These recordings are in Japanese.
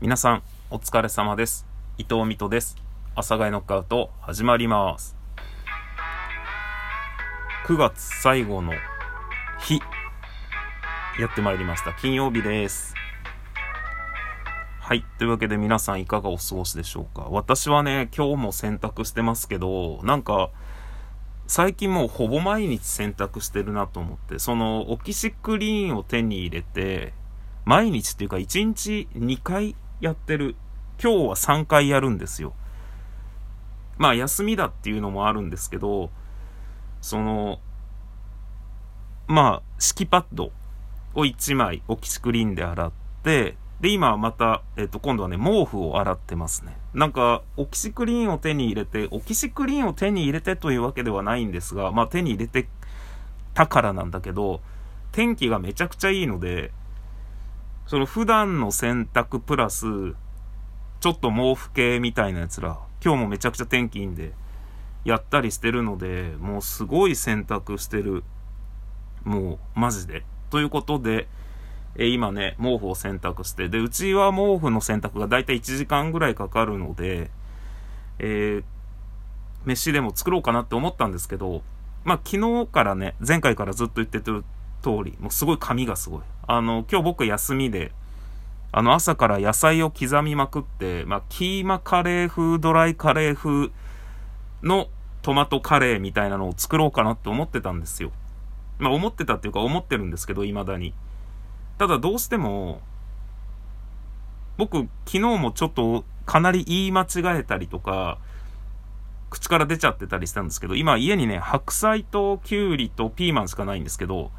皆さん、お疲れ様です。伊藤美斗です。阿佐ヶ谷ノックアウト、始まります。9月最後の日、やってまいりました。金曜日です。はい。というわけで皆さんいかがお過ごしでしょうか私はね、今日も洗濯してますけど、なんか、最近もうほぼ毎日洗濯してるなと思って、そのオキシクリーンを手に入れて、毎日っていうか1日2回やってる。今日は3回やるんですよ。まあ休みだっていうのもあるんですけど、その、まあ敷きパッドを1枚オキシクリーンで洗って、で、今また、えっ、と、今度はね、毛布を洗ってますね。なんか、オキシクリーンを手に入れて、オキシクリーンを手に入れてというわけではないんですが、まあ手に入れてたからなんだけど、天気がめちゃくちゃいいので、その普段の洗濯プラス、ちょっと毛布系みたいなやつら、今日もめちゃくちゃ天気いいんで、やったりしてるので、もうすごい洗濯してる。もう、マジで。ということで、え今ね、毛布を洗濯して、で、うちは毛布の洗濯がだいたい1時間ぐらいかかるので、えー飯でも作ろうかなって思ったんですけど、まあ、昨日からね、前回からずっと言ってる通り、もうすごい髪がすごい。あの、今日僕休みで、あの、朝から野菜を刻みまくって、まあ、キーマカレー風、ドライカレー風のトマトカレーみたいなのを作ろうかなって思ってたんですよ。まあ、思ってたっていうか思ってるんですけど、未だに。ただどうしても、僕、昨日もちょっとかなり言い間違えたりとか、口から出ちゃってたりしたんですけど、今家にね、白菜ときゅうりとピーマンしかないんですけど、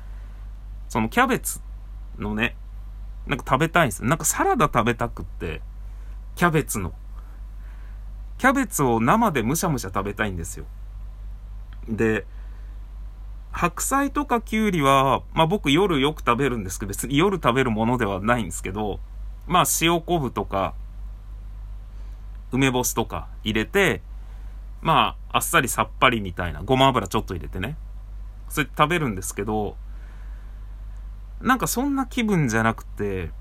そのキャベツのね、なんか食べたいんですよ。なんかサラダ食べたくって、キャベツの。キャベツを生でむしゃむしゃ食べたいんですよ。で、白菜とかきゅうりは、まあ僕夜よく食べるんですけど、別に夜食べるものではないんですけど、まあ塩昆布とか、梅干しとか入れて、まああっさりさっぱりみたいな、ごま油ちょっと入れてね。それ食べるんですけど、なんかそんな気分じゃなくて、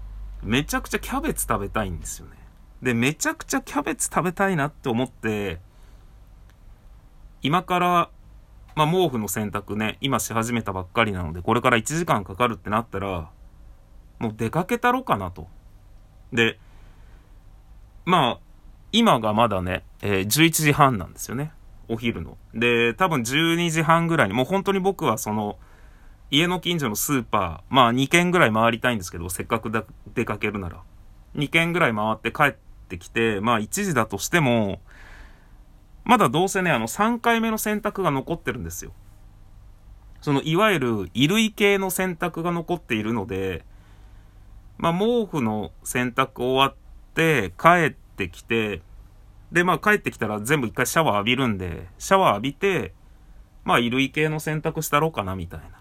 めちゃくちゃキャベツ食べたいんですよね。で、めちゃくちゃキャベツ食べたいなって思って、今から、まあ毛布の洗濯ね、今し始めたばっかりなので、これから1時間かかるってなったら、もう出かけたろかなと。で、まあ、今がまだね、えー11時半なんですよね。お昼の。で、多分12時半ぐらいに、もう本当に僕はその、家の近所のスーパー、まあ2軒ぐらい回りたいんですけど、せっかくだ出かけるなら。2軒ぐらい回って帰ってきて、まあ1時だとしても、まだどうせね、あの3回目の洗濯が残ってるんですよ。そのいわゆる衣類系の洗濯が残っているので、まあ毛布の洗濯終わって帰ってきて、でまあ帰ってきたら全部一回シャワー浴びるんで、シャワー浴びて、まあ衣類系の洗濯したろうかなみたいな。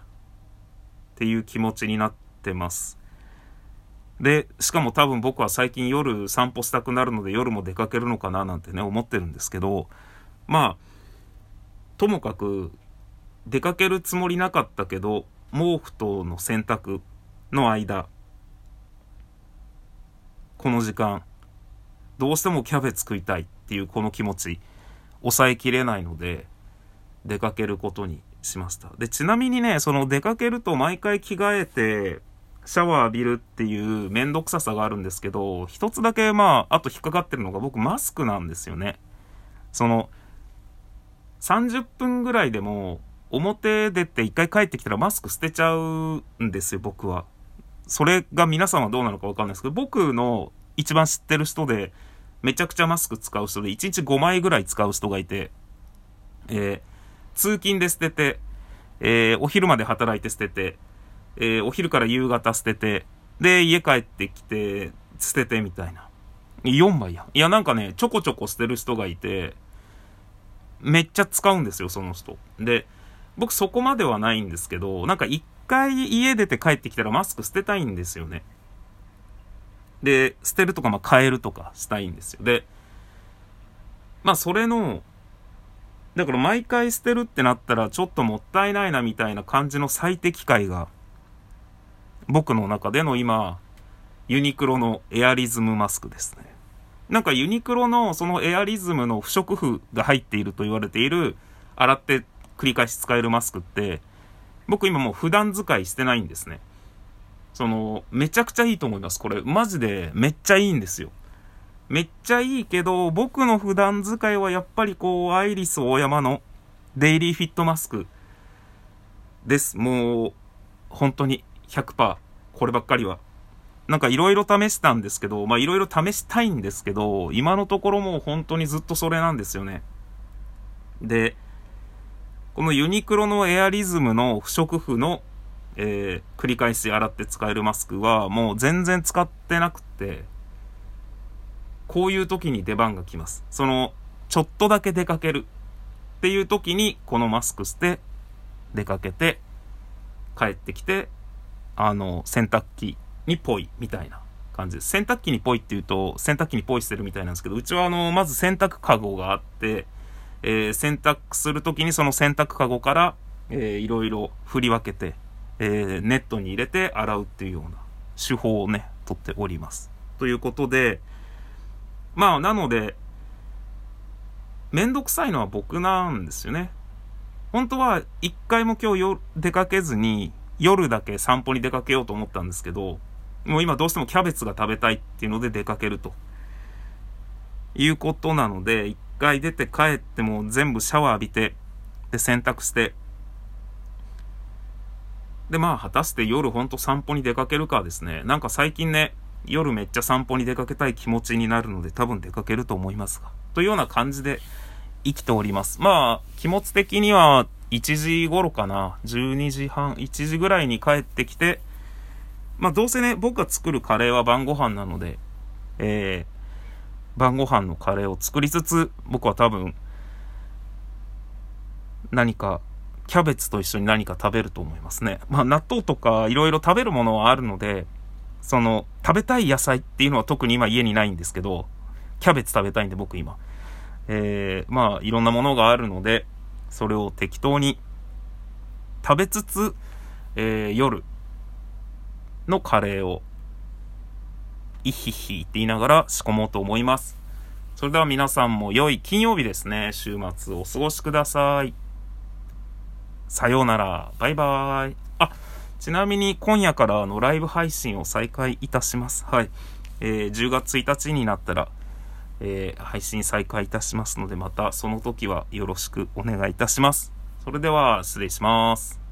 っていう気持ちになってます。で、しかも多分僕は最近夜散歩したくなるので夜も出かけるのかななんてね、思ってるんですけど、まあ、ともかく出かけるつもりなかったけど、毛布との洗濯の間、この時間、どうしてもキャベツ食いたいっていうこの気持ち、抑えきれないので、出かけることにしました。で、ちなみにね、その出かけると毎回着替えて、シャワー浴びるっていうめんどくささがあるんですけど、一つだけまあ、あと引っかかってるのが僕マスクなんですよね。その、30分ぐらいでも、表出て一回帰ってきたらマスク捨てちゃうんですよ、僕は。それが皆さんはどうなのかわかんないですけど、僕の一番知ってる人で、めちゃくちゃマスク使う人で、1日5枚ぐらい使う人がいて、えー通勤で捨てて、えーお昼まで働いて捨てて、えーお昼から夕方捨てて、で、家帰ってきて、捨ててみたいな。4枚や。いや、なんかね、ちょこちょこ捨てる人がいて、めっちゃ使うんですよ、その人。で、僕そこまではないんですけど、なんか一回家出て帰ってきたらマスク捨てたいんですよね。で、捨てるとか、まあ、変えるとかしたいんですよ。で、まあ、それの、だから毎回捨てるってなったらちょっともったいないなみたいな感じの最適解が僕の中での今ユニクロのエアリズムマスクですね。なんかユニクロのそのエアリズムの不織布が入っていると言われている、洗って繰り返し使えるマスクって、僕今もう普段使いしてないんですね。その、めちゃくちゃいいと思います。これ、マジでめっちゃいいんですよ。めっちゃいいけど、僕の普段使いはやっぱりこう、アイリス大山のデイリーフィットマスクです。もう、本当に100%こればっかりは。なんかいろいろ試したんですけど、まあいろいろ試したいんですけど、今のところもう本当にずっとそれなんですよね。で、このユニクロのエアリズムの不織布の、えー、繰り返し洗って使えるマスクはもう全然使ってなくて、こういう時に出番が来ます。その、ちょっとだけ出かけるっていう時にこのマスクして出かけて帰ってきて、あの、洗濯機にぽいみたいな感じです。洗濯機にぽいって言うと、洗濯機にぽいしてるみたいなんですけど、うちはあの、まず洗濯かごがあって、えー、洗濯するときにその洗濯かごから、えー、いろいろ振り分けて、えー、ネットに入れて洗うっていうような手法をね、とっております。ということで、まあ、なので、めんどくさいのは僕なんですよね。本当は一回も今日出かけずに夜だけ散歩に出かけようと思ったんですけど、もう今どうしてもキャベツが食べたいっていうので出かけると。いうことなので、一回出て帰っても全部シャワー浴びて、で洗濯して、でまあ果たして夜ほんと散歩に出かけるかですね。なんか最近ね、夜めっちゃ散歩に出かけたい気持ちになるので多分出かけると思いますが。というような感じで生きております。まあ、気持ち的には1時頃かな。12時半、1時ぐらいに帰ってきて、まあどうせね、僕が作るカレーは晩ご飯なので、えー、晩ご飯のカレーを作りつつ、僕は多分、何か、キャベツと一緒に何か食べると思いますね。まあ納豆とかいろいろ食べるものはあるので、その、食べたい野菜っていうのは特に今家にないんですけど、キャベツ食べたいんで僕今。えー、まあいろんなものがあるので、それを適当に食べつつ、えー、夜のカレーを、いひひって言いながら仕込もうと思います。それでは皆さんも良い金曜日ですね。週末お過ごしください。さようなら。バイバーイ。あ、ちなみに今夜からあのライブ配信を再開いたします。はい。えー、10月1日になったら、えー、配信再開いたしますので、またその時はよろしくお願いいたします。それでは失礼します。